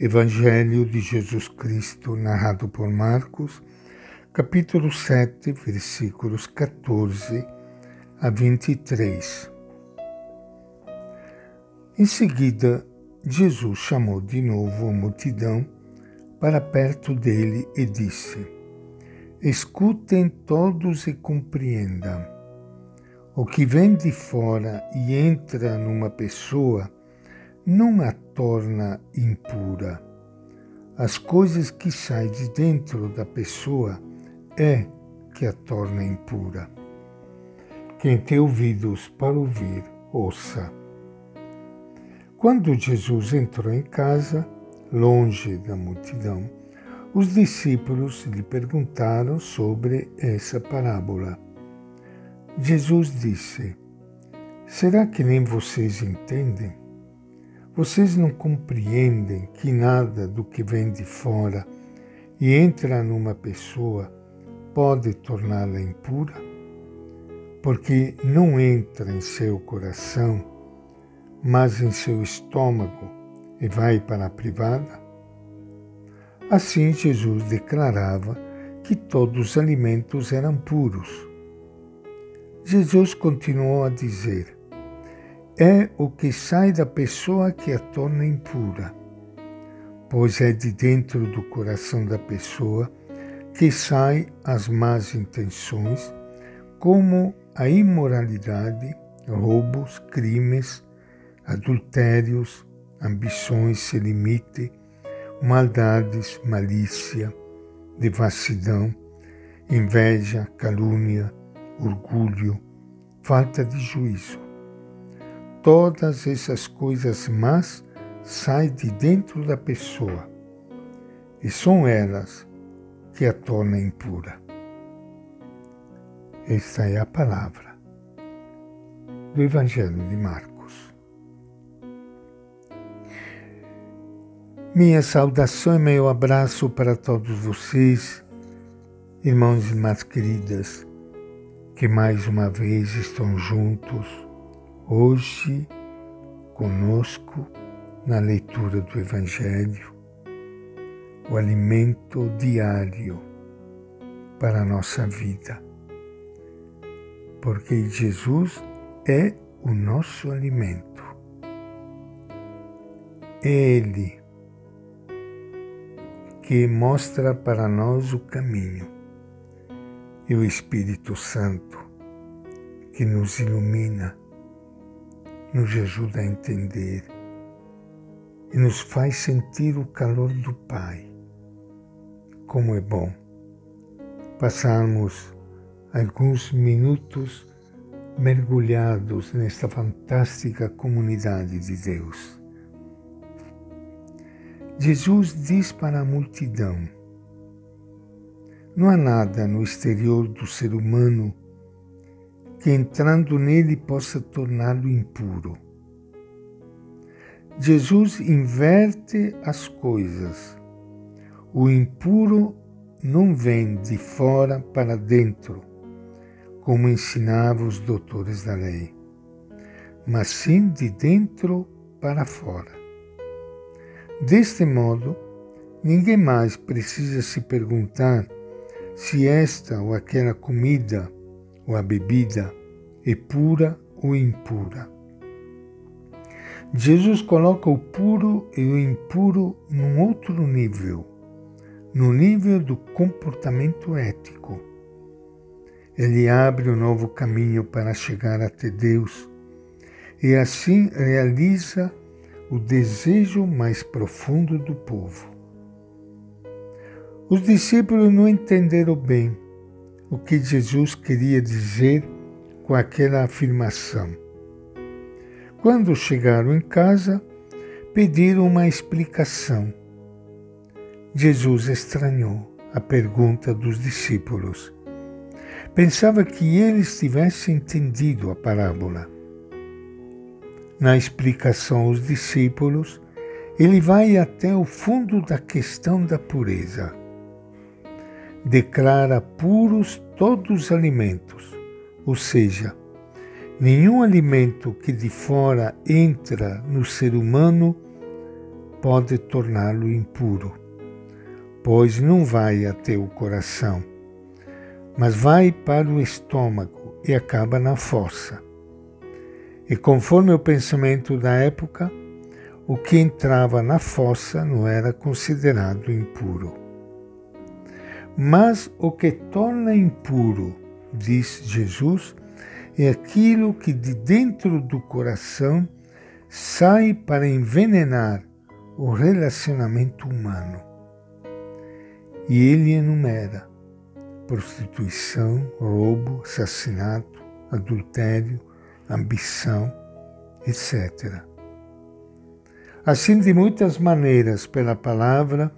Evangelho de Jesus Cristo, narrado por Marcos, capítulo 7, versículos 14 a 23. Em seguida, Jesus chamou de novo a multidão para perto dele e disse: Escutem todos e compreendam. O que vem de fora e entra numa pessoa não a torna impura. As coisas que saem de dentro da pessoa é que a torna impura. Quem tem ouvidos para ouvir, ouça. Quando Jesus entrou em casa, longe da multidão, os discípulos lhe perguntaram sobre essa parábola. Jesus disse: Será que nem vocês entendem? Vocês não compreendem que nada do que vem de fora e entra numa pessoa pode torná-la impura? Porque não entra em seu coração, mas em seu estômago e vai para a privada? Assim Jesus declarava que todos os alimentos eram puros. Jesus continuou a dizer: é o que sai da pessoa que a torna impura, pois é de dentro do coração da pessoa que saem as más intenções, como a imoralidade, roubos, crimes, adultérios, ambições sem limite, maldades, malícia, devassidão, inveja, calúnia, orgulho, falta de juízo todas essas coisas más saem de dentro da pessoa e são elas que a tornam impura. Esta é a palavra do Evangelho de Marcos. Minha saudação e meu abraço para todos vocês, irmãos e irmãs queridas, que mais uma vez estão juntos hoje conosco na leitura do Evangelho, o alimento diário para a nossa vida. Porque Jesus é o nosso alimento. É Ele que mostra para nós o caminho e o Espírito Santo que nos ilumina nos ajuda a entender e nos faz sentir o calor do Pai. Como é bom passarmos alguns minutos mergulhados nesta fantástica comunidade de Deus. Jesus diz para a multidão: Não há nada no exterior do ser humano que entrando nele possa torná-lo impuro. Jesus inverte as coisas. O impuro não vem de fora para dentro, como ensinavam os doutores da lei, mas sim de dentro para fora. Deste modo, ninguém mais precisa se perguntar se esta ou aquela comida ou a bebida é pura ou impura. Jesus coloca o puro e o impuro num outro nível, no nível do comportamento ético. Ele abre um novo caminho para chegar até Deus e assim realiza o desejo mais profundo do povo. Os discípulos não entenderam bem o que Jesus queria dizer com aquela afirmação. Quando chegaram em casa, pediram uma explicação. Jesus estranhou a pergunta dos discípulos. Pensava que eles tivessem entendido a parábola. Na explicação aos discípulos, ele vai até o fundo da questão da pureza declara puros todos os alimentos, ou seja, nenhum alimento que de fora entra no ser humano pode torná-lo impuro, pois não vai até o coração, mas vai para o estômago e acaba na fossa. E conforme o pensamento da época, o que entrava na fossa não era considerado impuro. Mas o que torna impuro, diz Jesus, é aquilo que de dentro do coração sai para envenenar o relacionamento humano. E ele enumera prostituição, roubo, assassinato, adultério, ambição, etc. Assim, de muitas maneiras, pela palavra,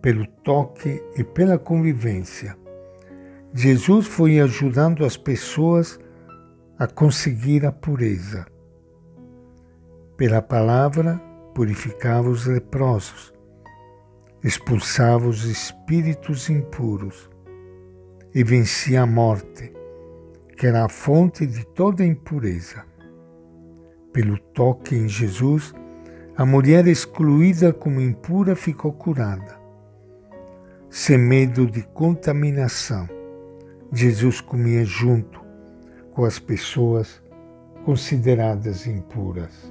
pelo toque e pela convivência, Jesus foi ajudando as pessoas a conseguir a pureza. Pela palavra, purificava os leprosos, expulsava os espíritos impuros e vencia a morte, que era a fonte de toda impureza. Pelo toque em Jesus, a mulher excluída como impura ficou curada. Sem medo de contaminação, Jesus comia junto com as pessoas consideradas impuras.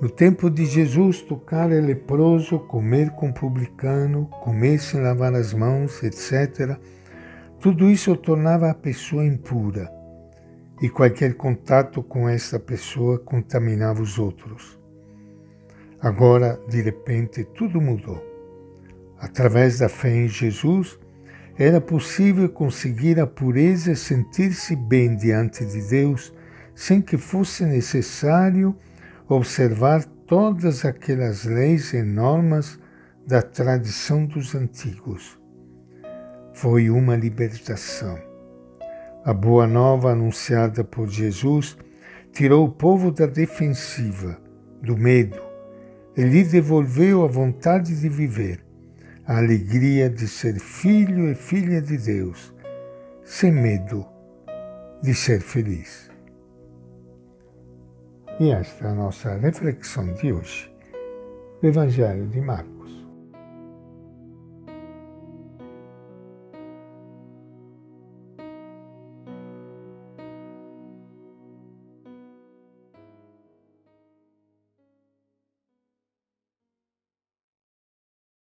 No tempo de Jesus, tocar é leproso, comer com publicano, comer sem lavar as mãos, etc. Tudo isso tornava a pessoa impura e qualquer contato com essa pessoa contaminava os outros. Agora, de repente, tudo mudou. Através da fé em Jesus, era possível conseguir a pureza e sentir-se bem diante de Deus sem que fosse necessário observar todas aquelas leis e normas da tradição dos antigos. Foi uma libertação. A boa nova anunciada por Jesus tirou o povo da defensiva, do medo, e lhe devolveu a vontade de viver, a alegria de ser filho e filha de Deus, sem medo de ser feliz. E esta é a nossa reflexão de hoje do Evangelho de Marcos.